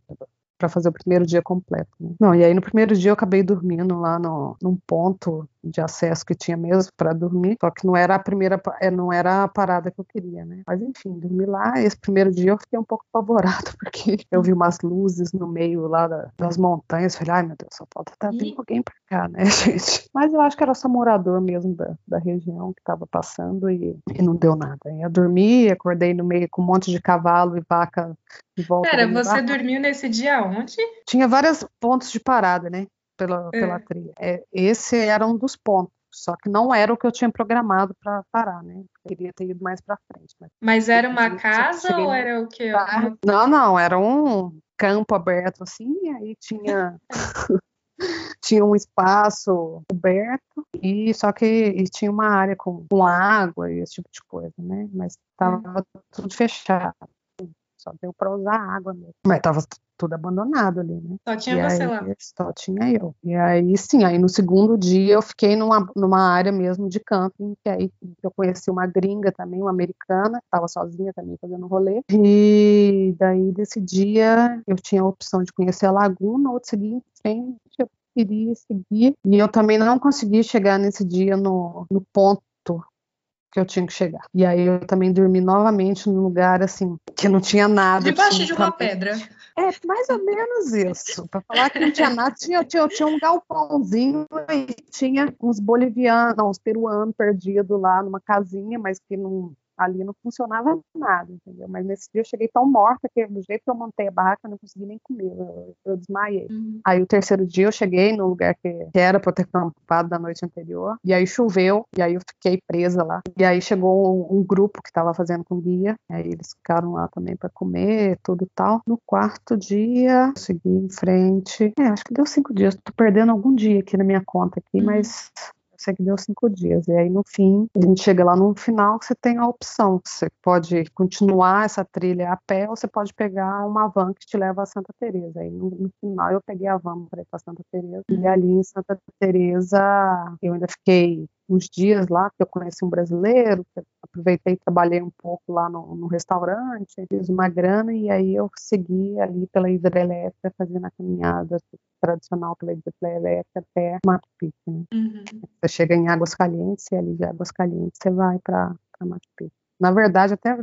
para fazer o primeiro dia completo. Né? Não, e aí no primeiro dia eu acabei dormindo lá no, num ponto de acesso que tinha mesmo para dormir, só que não era a primeira, é, não era a parada que eu queria, né? Mas enfim, dormi lá. Esse primeiro dia eu fiquei um pouco apavorada, porque eu vi umas luzes no meio lá das montanhas. Falei, ai meu Deus, só falta tá vindo alguém para cá, né, gente? Mas eu acho que era só morador mesmo da, da região que estava passando e, e, não deu nada. Eu dormi, acordei no meio com um monte de cavalo e vaca de volta. Pera, você dormiu nesse dia onde? Tinha vários pontos de parada, né? pela, é. pela trilha. É, esse era um dos pontos, só que não era o que eu tinha programado para parar, né? Eu queria ter ido mais para frente. Mas, mas era uma casa ou era o que? Não, não, era um campo aberto assim, e aí tinha tinha um espaço coberto e só que e tinha uma área com, com água e esse tipo de coisa, né? Mas estava hum. tudo fechado. Só deu para usar água mesmo. Mas estava tudo abandonado ali, né? Só tinha e você aí, lá. Só tinha eu. E aí, sim, aí no segundo dia eu fiquei numa, numa área mesmo de camping, que aí eu conheci uma gringa também, uma americana, estava sozinha também fazendo rolê. E daí, desse dia, eu tinha a opção de conhecer a laguna, outro seguinte, eu queria seguir. E eu também não consegui chegar nesse dia no, no ponto que eu tinha que chegar. E aí eu também dormi novamente num lugar assim que não tinha nada. Debaixo de uma pedra. É, mais ou menos isso. Para falar que não tinha nada, tinha, tinha, tinha um galpãozinho e tinha uns bolivianos, não, uns peruanos perdidos lá numa casinha, mas que não, ali não funcionava nada, entendeu? Mas nesse dia eu cheguei tão morta que do jeito que eu montei a barraca eu não consegui nem comer, eu, eu desmaiei. Uhum. Aí o terceiro dia eu cheguei no lugar que, que era para eu ter acampado da noite anterior, e aí choveu, e aí eu fiquei presa lá. E aí chegou um, um grupo que estava fazendo com guia, aí eles ficaram lá também para comer, tudo tal. No quarto dia, segui em frente, é, acho que deu cinco dias, tô perdendo algum dia aqui na minha conta aqui, uhum. mas sei que deu cinco dias. E aí, no fim, a gente chega lá no final, você tem a opção. Você pode continuar essa trilha a pé ou você pode pegar uma van que te leva a Santa Teresa. Aí, no, no final, eu peguei a van para ir para Santa Teresa. E ali em Santa Teresa, eu ainda fiquei uns dias lá, que eu conheci um brasileiro, aproveitei e trabalhei um pouco lá no, no, restaurante, fiz uma grana e aí eu segui ali pela hidrelétrica, fazendo a caminhada tradicional pela hidrelétrica até Machu Picchu. Né? Uhum. Você chega em Águas Calientes e ali de Águas Calientes você vai para Machu Picchu. Na verdade, até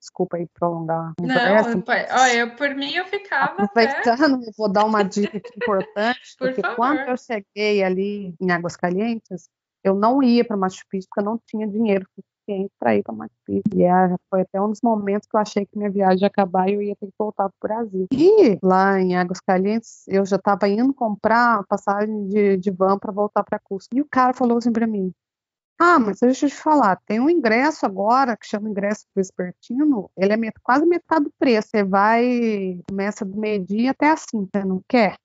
desculpa aí prolongar a conversa. Não, olha, por mim eu ficava. Aproveitando, até... vou dar uma dica importante, por porque favor. quando eu cheguei ali em Águas Calientes, eu não ia para Machu Picchu porque eu não tinha dinheiro suficiente para ir para Machu Picchu. E é, foi até um dos momentos que eu achei que minha viagem ia acabar e eu ia ter que voltar para o Brasil. E lá em Águas Calientes, eu já estava indo comprar passagem de, de van para voltar para Cusco. E o cara falou assim para mim: ah, mas deixa eu te falar, tem um ingresso agora que chama ingresso vespertino, ele é met quase metade do preço. Você vai, começa do meio-dia até assim, você não quer?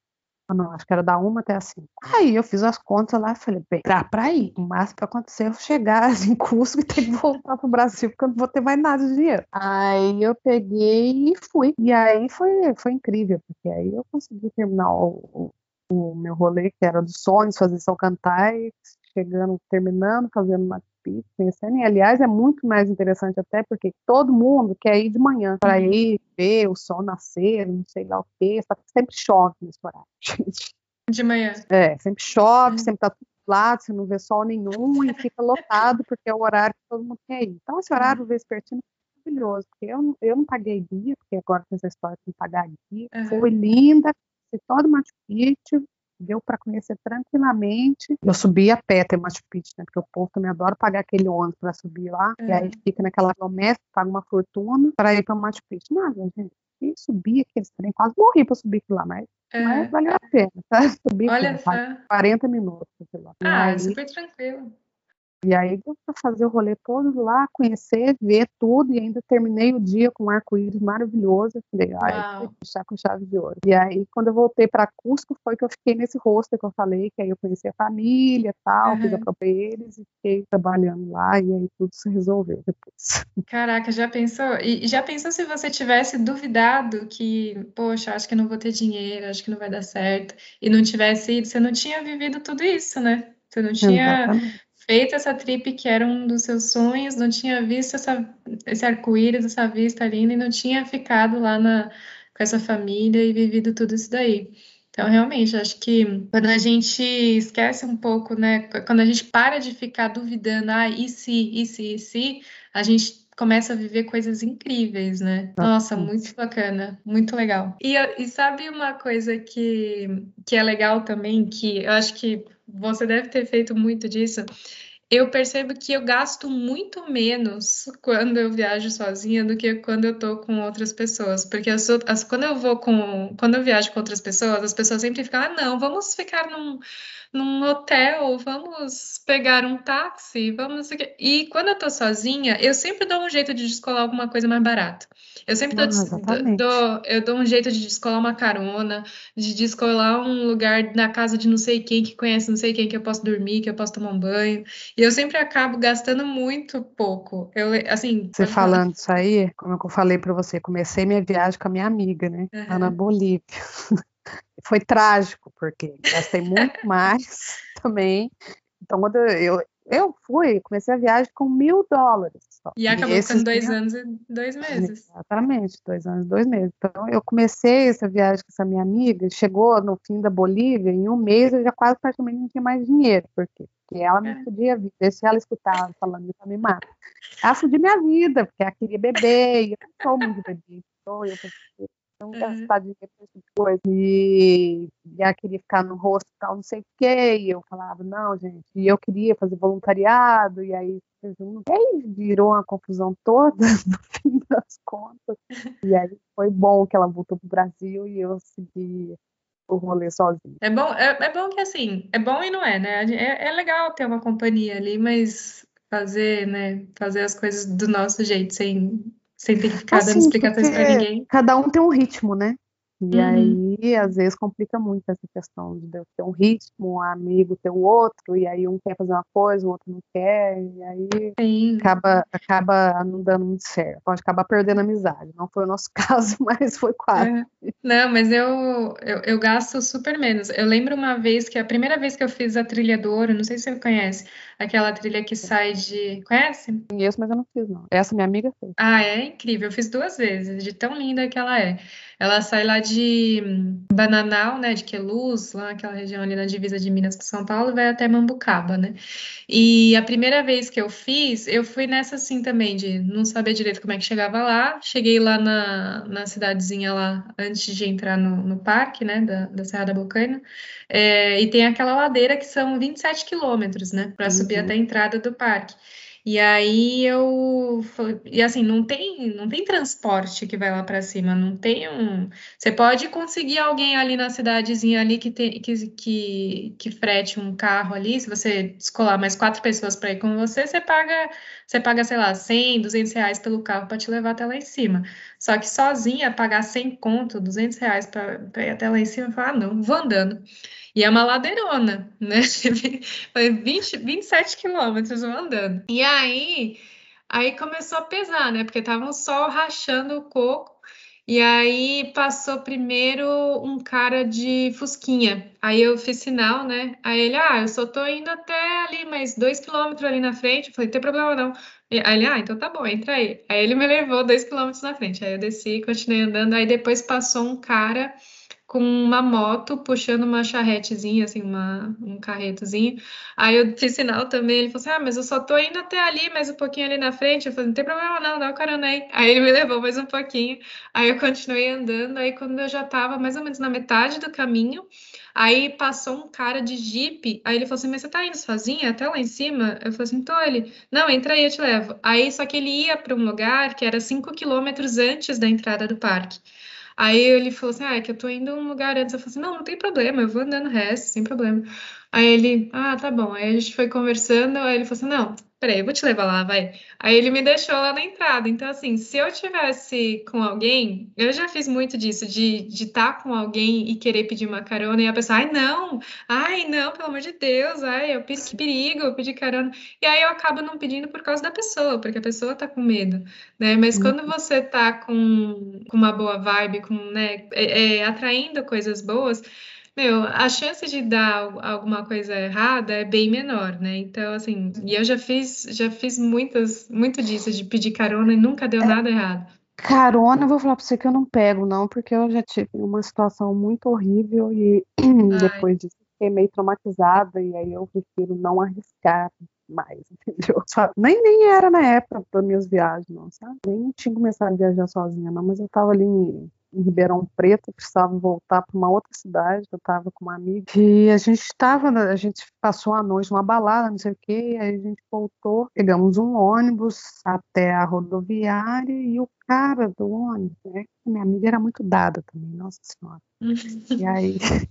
Não, acho que era da uma até as cinco. Aí eu fiz as contas lá e falei, bem, dá pra ir. O máximo que acontecer é eu chegar em curso e ter que voltar pro Brasil, porque eu não vou ter mais nada de dinheiro. Aí eu peguei e fui. E aí foi, foi incrível, porque aí eu consegui terminar o, o, o meu rolê, que era dos sonhos, fazer só cantar, e chegando, terminando, fazendo uma conhecendo. E, aliás, é muito mais interessante até porque todo mundo quer ir de manhã para uhum. ir ver o sol nascer, não sei lá o quê. Sempre chove nesse horário, gente. De manhã. É, sempre chove, uhum. sempre tá tudo lado, você não vê sol nenhum e fica lotado porque é o horário que todo mundo quer ir. Então, esse horário uhum. vespertino é maravilhoso, porque eu, eu não paguei guia, porque agora tem essa história de pagar guia. Uhum. Foi linda, todo Machu Picchu, deu para conhecer tranquilamente. Eu subi a pé até Machu Picchu, né? Porque o povo também adora pagar aquele ônibus para subir lá. E aí é. fica naquela promessa, paga uma fortuna para ir para Machu Picchu. Nada, gente. E subir aqueles trem, quase morri para subir lá, mas, é. mas valeu a pena, tá? Subir Olha só. 40 minutos. Lá. Ah, aí, super tranquilo. E aí deu para fazer o rolê todo lá, conhecer, ver tudo, e ainda terminei o dia com um arco-íris maravilhoso. Eu falei, ai, fechar com chave de ouro. E aí, quando eu voltei para Cusco, foi que eu fiquei nesse rosto que eu falei, que aí eu conheci a família tal, uhum. fiz a própria eles e fiquei trabalhando lá, e aí tudo se resolveu depois. Caraca, já pensou? E já pensou se você tivesse duvidado que, poxa, acho que não vou ter dinheiro, acho que não vai dar certo, e não tivesse ido, você não tinha vivido tudo isso, né? Você não tinha Exatamente feito essa trip que era um dos seus sonhos, não tinha visto essa, esse arco-íris, essa vista linda e não tinha ficado lá na, com essa família e vivido tudo isso daí. Então, realmente, acho que quando a gente esquece um pouco, né? Quando a gente para de ficar duvidando, ah, e se, e se, e se, a gente começa a viver coisas incríveis, né? Nossa, muito bacana, muito legal. E, e sabe uma coisa que, que é legal também, que eu acho que você deve ter feito muito disso, eu percebo que eu gasto muito menos quando eu viajo sozinha do que quando eu tô com outras pessoas. Porque as, as, quando eu vou com. Quando eu viajo com outras pessoas, as pessoas sempre ficam, ah, não, vamos ficar num, num hotel, vamos pegar um táxi, vamos. E quando eu tô sozinha, eu sempre dou um jeito de descolar alguma coisa mais barata. Eu sempre dou, dou, eu dou um jeito de descolar uma carona, de descolar um lugar na casa de não sei quem que conhece não sei quem que eu posso dormir, que eu posso tomar um banho. E eu sempre acabo gastando muito pouco. Eu, assim, você falando isso aí, como eu falei para você, comecei minha viagem com a minha amiga, né? Uhum. na Bolívia. Foi trágico, porque gastei muito mais também. Então, quando eu, eu fui, comecei a viagem com mil dólares. Só. E acabou e ficando dois anos e dois meses. Exatamente, dois anos e dois meses. Então, eu comecei essa viagem com essa minha amiga, chegou no fim da Bolívia, em um mês eu já quase praticamente não tinha mais dinheiro. Por quê? Porque ela é. podia vir, se ela escutava falando isso, ela me mata. Ela minha vida, porque ela queria beber, e eu não sou muito bebida. Então, eu não uhum. gastar dinheiro com esse tipo de coisa. E, ela queria ficar no hospital, não sei o quê. E eu falava, não, gente. E eu queria fazer voluntariado, e aí e aí virou uma confusão toda no fim das contas. E aí foi bom que ela voltou pro Brasil e eu segui o rolê sozinho. É bom, é, é bom que assim, é bom e não é, né? É, é legal ter uma companhia ali, mas fazer, né, fazer as coisas do nosso jeito, sem sem ter que ficar assim, dando explicações para ninguém. Cada um tem um ritmo, né? E uhum. aí, às vezes, complica muito essa questão de eu ter um ritmo, um amigo ter o outro, e aí um quer fazer uma coisa, o outro não quer, e aí acaba, acaba não dando muito certo. Pode acabar perdendo a amizade. Não foi o nosso caso, mas foi quase. É. Não, mas eu, eu, eu, gasto super menos. Eu lembro uma vez que a primeira vez que eu fiz a trilha do ouro, não sei se você conhece, aquela trilha que sai de. Conhece? Conheço, mas eu não fiz, não. Essa minha amiga fez. Ah, é incrível. Eu fiz duas vezes, de tão linda que ela é. Ela sai lá de Bananal, né, de Queluz, lá naquela região ali na divisa de Minas com São Paulo, vai até Mambucaba, né? E a primeira vez que eu fiz, eu fui nessa assim também, de não saber direito como é que chegava lá. Cheguei lá na, na cidadezinha lá, antes de entrar no, no parque, né, da, da Serra da Bocaina. É, e tem aquela ladeira que são 27 quilômetros, né, para uhum. subir até a entrada do parque. E aí eu e assim, não tem, não tem transporte que vai lá para cima, não tem um. Você pode conseguir alguém ali na cidadezinha ali que tem que, que, que frete um carro ali, se você descolar mais quatro pessoas para ir com você, você paga, você paga, sei lá, 100, 200 reais pelo carro para te levar até lá em cima. Só que sozinha pagar 100 conto, 200 reais para ir até lá em cima, falar, ah, não, vou andando. E é uma ladeirona, né? Foi 20, 27 quilômetros andando. E aí, aí começou a pesar, né? Porque tava um sol rachando o coco. E aí passou primeiro um cara de fusquinha. Aí eu fiz sinal, né? Aí ele, ah, eu só tô indo até ali, mais dois quilômetros ali na frente. Eu falei, tem problema não. Aí ele, ah, então tá bom, entra aí. Aí ele me levou dois quilômetros na frente. Aí eu desci, continuei andando. Aí depois passou um cara com uma moto puxando uma charretezinha, assim, uma, um carretozinho. Aí eu fiz sinal também, ele falou assim, ah, mas eu só tô indo até ali, mais um pouquinho ali na frente. Eu falei, não tem problema não, dá o carona aí. Aí ele me levou mais um pouquinho, aí eu continuei andando, aí quando eu já tava mais ou menos na metade do caminho, aí passou um cara de jipe, aí ele falou assim, mas você tá indo sozinha até lá em cima? Eu falei assim, tô, ele, não, entra aí, eu te levo. Aí, só que ele ia para um lugar que era cinco quilômetros antes da entrada do parque. Aí ele falou assim: Ah, é que eu tô indo um lugar antes. Eu falei assim: Não, não tem problema, eu vou andando resto, sem problema. Aí ele: Ah, tá bom. Aí a gente foi conversando. Aí ele falou assim: Não, peraí, eu vou te levar lá, vai. Aí ele me deixou lá na entrada. Então, assim, se eu tivesse com alguém, eu já fiz muito disso, de estar tá com alguém e querer pedir uma carona e a pessoa, ai, não, ai, não, pelo amor de Deus, ai, eu, que perigo, eu pedir carona. E aí eu acabo não pedindo por causa da pessoa, porque a pessoa tá com medo, né? Mas quando você tá com, com uma boa vibe, com, né, é, é, atraindo coisas boas, meu, a chance de dar alguma coisa errada é bem menor, né? Então, assim, e eu já fiz, já fiz muitas, muito disso, de pedir carona e nunca deu é, nada errado. Carona, eu vou falar pra você que eu não pego, não, porque eu já tive uma situação muito horrível e Ai. depois disso fiquei meio traumatizada e aí eu prefiro não arriscar mais, entendeu? Nem, nem era na época das minhas viagens, não, sabe? Nem tinha começado a viajar sozinha, não, mas eu tava ali em em Ribeirão Preto, precisava voltar para uma outra cidade, eu estava com uma amiga, e a gente estava, a gente passou a noite numa balada, não sei o quê, aí a gente voltou, pegamos um ônibus até a rodoviária e o cara do ônibus, né, minha amiga era muito dada também, nossa senhora. e aí,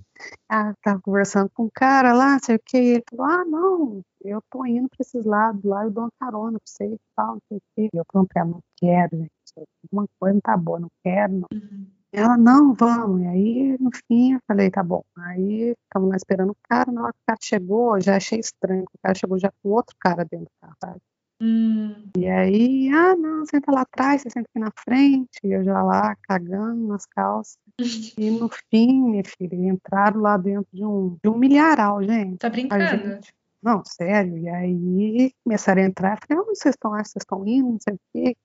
ela estava conversando com um cara lá, não sei o quê, e ele falou, ah, não, eu tô indo para esses lados lá, eu dou uma carona para você e tal, não sei o quê. E eu falei, não quero, gente alguma coisa não tá boa, não quero. Não. Uhum. Ela, não, vamos. E aí, no fim, eu falei, tá bom. Aí, ficamos lá esperando o cara. Na hora que o cara chegou, já achei estranho. O cara chegou já com outro cara dentro do carro, sabe? Hum. E aí, ah, não, senta lá atrás, você senta aqui na frente. E eu já lá, cagando nas calças. e no fim, minha filha, entraram lá dentro de um, de um milharal, gente. Tá brincando? Gente, não, sério. E aí começaram a entrar. Eu falei, onde vocês estão? Vocês estão indo? Não sei o quê.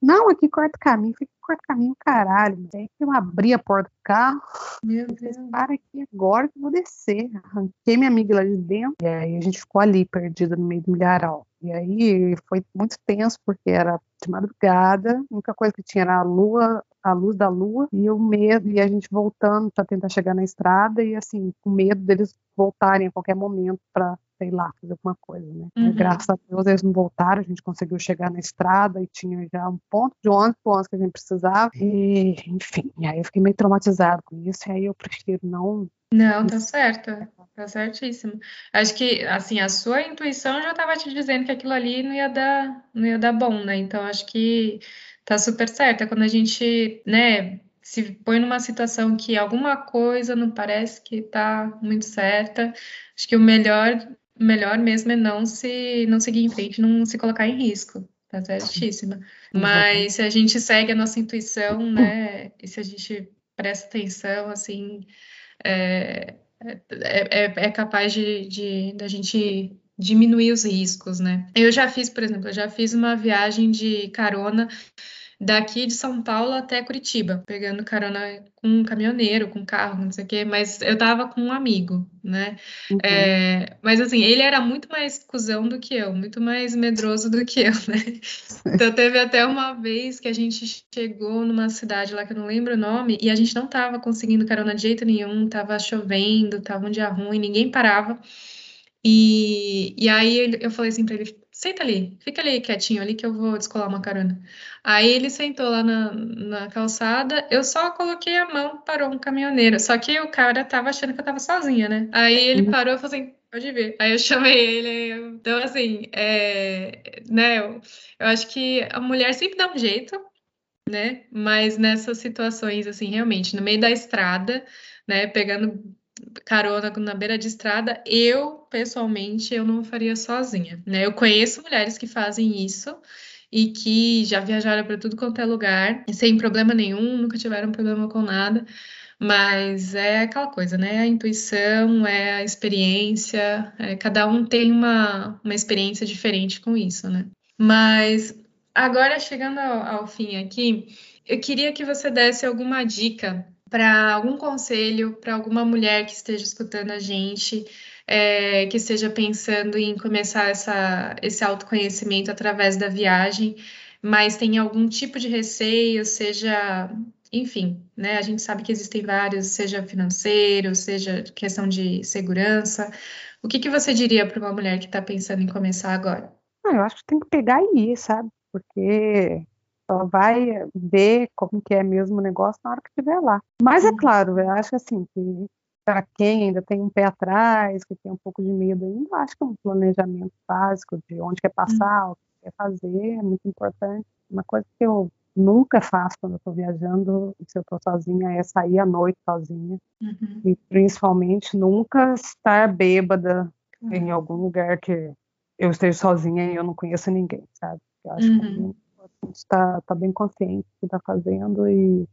Não, aqui corta caminho. Falei, corta caminho, caralho. Aí eu abri a porta do carro. Meu Deus. Para aqui agora que eu vou descer. Arranquei minha amiga lá de dentro. E aí a gente ficou ali, perdida no meio do milharal. E aí foi muito tenso, porque era de madrugada. A única coisa que tinha era a lua, a luz da lua. E o medo, e a gente voltando para tentar chegar na estrada. E assim, com medo deles voltarem a qualquer momento para sei lá, fazer alguma coisa, né? Uhum. Graças a Deus eles não voltaram, a gente conseguiu chegar na estrada e tinha já um ponto de ônibus, o ônibus que a gente precisava. E, enfim, aí eu fiquei meio traumatizado com isso, e aí eu prefiro não. Não, tá certo. Tá certíssimo. Acho que, assim, a sua intuição já estava te dizendo que aquilo ali não ia dar, não ia dar bom, né? Então, acho que tá super certo. É quando a gente, né, se põe numa situação que alguma coisa não parece que tá muito certa, acho que o melhor melhor mesmo é não se não seguir em frente, não se colocar em risco. Tá certíssima. Mas se a gente segue a nossa intuição, né? E se a gente presta atenção, assim, é, é, é, é capaz de, de, de a gente diminuir os riscos, né? Eu já fiz, por exemplo, eu já fiz uma viagem de carona daqui de São Paulo até Curitiba, pegando carona com um caminhoneiro, com um carro, não sei o quê, mas eu tava com um amigo, né? Uhum. É, mas assim, ele era muito mais cuzão do que eu, muito mais medroso do que eu, né? Então teve até uma vez que a gente chegou numa cidade lá que eu não lembro o nome, e a gente não tava conseguindo carona de jeito nenhum, tava chovendo, tava um dia ruim, ninguém parava. E, e aí eu falei assim para ele, senta ali, fica ali quietinho ali que eu vou descolar uma carona. Aí ele sentou lá na, na calçada, eu só coloquei a mão, parou um caminhoneiro. Só que o cara tava achando que eu tava sozinha, né? Aí ele uhum. parou e falou assim, pode ver. Aí eu chamei ele. Então, assim, é, né, eu, eu acho que a mulher sempre dá um jeito, né? Mas nessas situações, assim, realmente, no meio da estrada, né, pegando carona na beira de estrada, eu, pessoalmente, eu não faria sozinha, né? Eu conheço mulheres que fazem isso e que já viajaram para tudo quanto é lugar, sem problema nenhum, nunca tiveram problema com nada, mas é aquela coisa, né? A intuição, é a experiência, é, cada um tem uma, uma experiência diferente com isso, né? Mas agora, chegando ao, ao fim aqui, eu queria que você desse alguma dica para algum conselho para alguma mulher que esteja escutando a gente, é, que esteja pensando em começar essa, esse autoconhecimento através da viagem, mas tem algum tipo de receio, seja, enfim, né? A gente sabe que existem vários, seja financeiro, seja questão de segurança. O que, que você diria para uma mulher que está pensando em começar agora? Ah, eu acho que tem que pegar e ir, sabe? Porque só vai ver como que é mesmo o negócio na hora que estiver lá. Mas é uhum. claro, eu acho assim, que para quem ainda tem um pé atrás, que tem um pouco de medo ainda, acho que é um planejamento básico de onde quer passar, uhum. o que quer fazer, é muito importante. Uma coisa que eu nunca faço quando eu estou viajando, se eu estou sozinha, é sair à noite sozinha. Uhum. E principalmente nunca estar bêbada uhum. em algum lugar que eu esteja sozinha e eu não conheço ninguém, sabe? Eu acho uhum. que está tá bem consciente do que está fazendo e,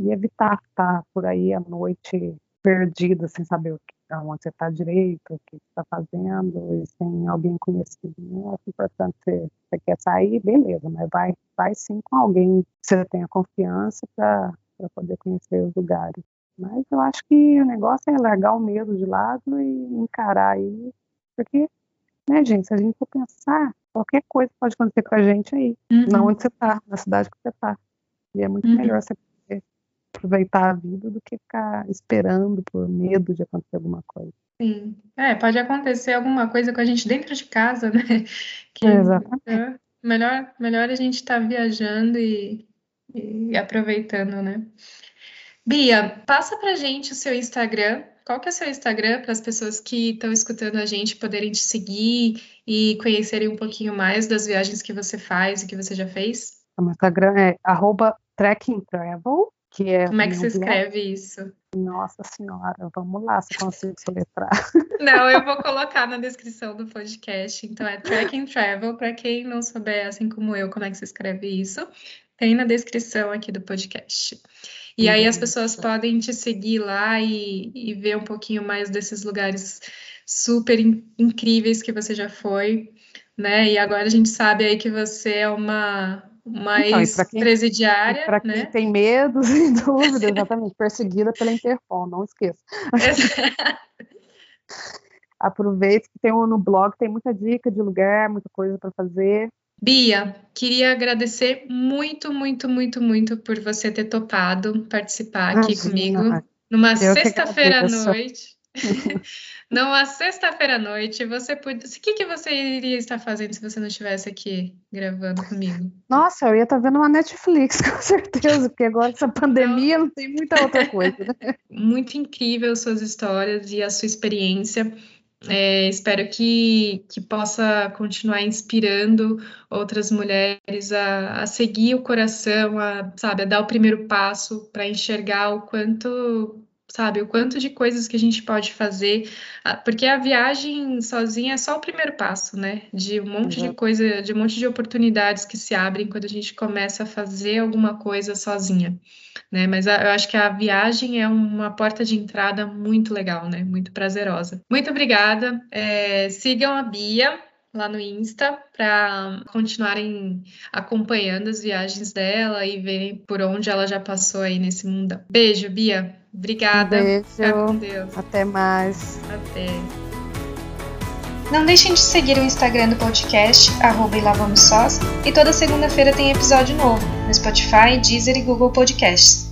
e evitar estar por aí à noite perdida, sem saber o que, onde você está direito, o que você está fazendo, e sem alguém conhecido. Né? É importante você, você quer sair, beleza, mas vai, vai sim com alguém que você tenha confiança para poder conhecer os lugares. Mas eu acho que o negócio é largar o medo de lado e encarar aí, porque, né, gente, se a gente for pensar, qualquer coisa pode acontecer com a gente aí, uhum. não onde você está, na cidade que você está. E é muito uhum. melhor você aproveitar a vida do que ficar esperando por medo de acontecer alguma coisa. Sim, é, pode acontecer alguma coisa com a gente dentro de casa, né? Que, Exatamente. É, melhor, melhor a gente estar tá viajando e, e aproveitando, né? Bia, passa pra gente o seu Instagram. Qual que é o seu Instagram para as pessoas que estão escutando a gente poderem te seguir e conhecerem um pouquinho mais das viagens que você faz e que você já fez? O meu Instagram é arroba travel que é Como é que se escreve isso? Nossa senhora, vamos lá, se consigo soletrar. Não, eu vou colocar na descrição do podcast. Então é Track and Travel, para quem não souber, assim como eu, como é que se escreve isso, tem na descrição aqui do podcast. E aí as pessoas podem te seguir lá e, e ver um pouquinho mais desses lugares super in, incríveis que você já foi, né? E agora a gente sabe aí que você é uma mais então, presidiária. Para quem né? tem medo, sem dúvida, exatamente, perseguida pela Interpol, não esqueça. Aproveite que tem um, no blog, tem muita dica de lugar, muita coisa para fazer. Bia, queria agradecer muito, muito, muito, muito por você ter topado participar aqui Imagina. comigo numa sexta-feira à noite. Numa sexta-feira à noite, você podia. O que, que você iria estar fazendo se você não estivesse aqui gravando comigo? Nossa, eu ia estar vendo uma Netflix, com certeza, porque agora essa pandemia não tem muita outra coisa. Né? Muito incrível suas histórias e a sua experiência. É, espero que, que possa continuar inspirando outras mulheres a, a seguir o coração, a, sabe, a dar o primeiro passo para enxergar o quanto sabe? O quanto de coisas que a gente pode fazer, ah, porque a viagem sozinha é só o primeiro passo, né? De um monte uhum. de coisa, de um monte de oportunidades que se abrem quando a gente começa a fazer alguma coisa sozinha, né? Mas eu acho que a viagem é uma porta de entrada muito legal, né? Muito prazerosa. Muito obrigada. É, sigam a Bia lá no Insta para continuarem acompanhando as viagens dela e verem por onde ela já passou aí nesse mundo. Beijo, Bia. Obrigada. Beijo. com Deus. Até mais. Até. Não deixem de seguir o Instagram do podcast, arroba e lá vamos sós, e toda segunda-feira tem episódio novo, no Spotify, Deezer e Google Podcasts.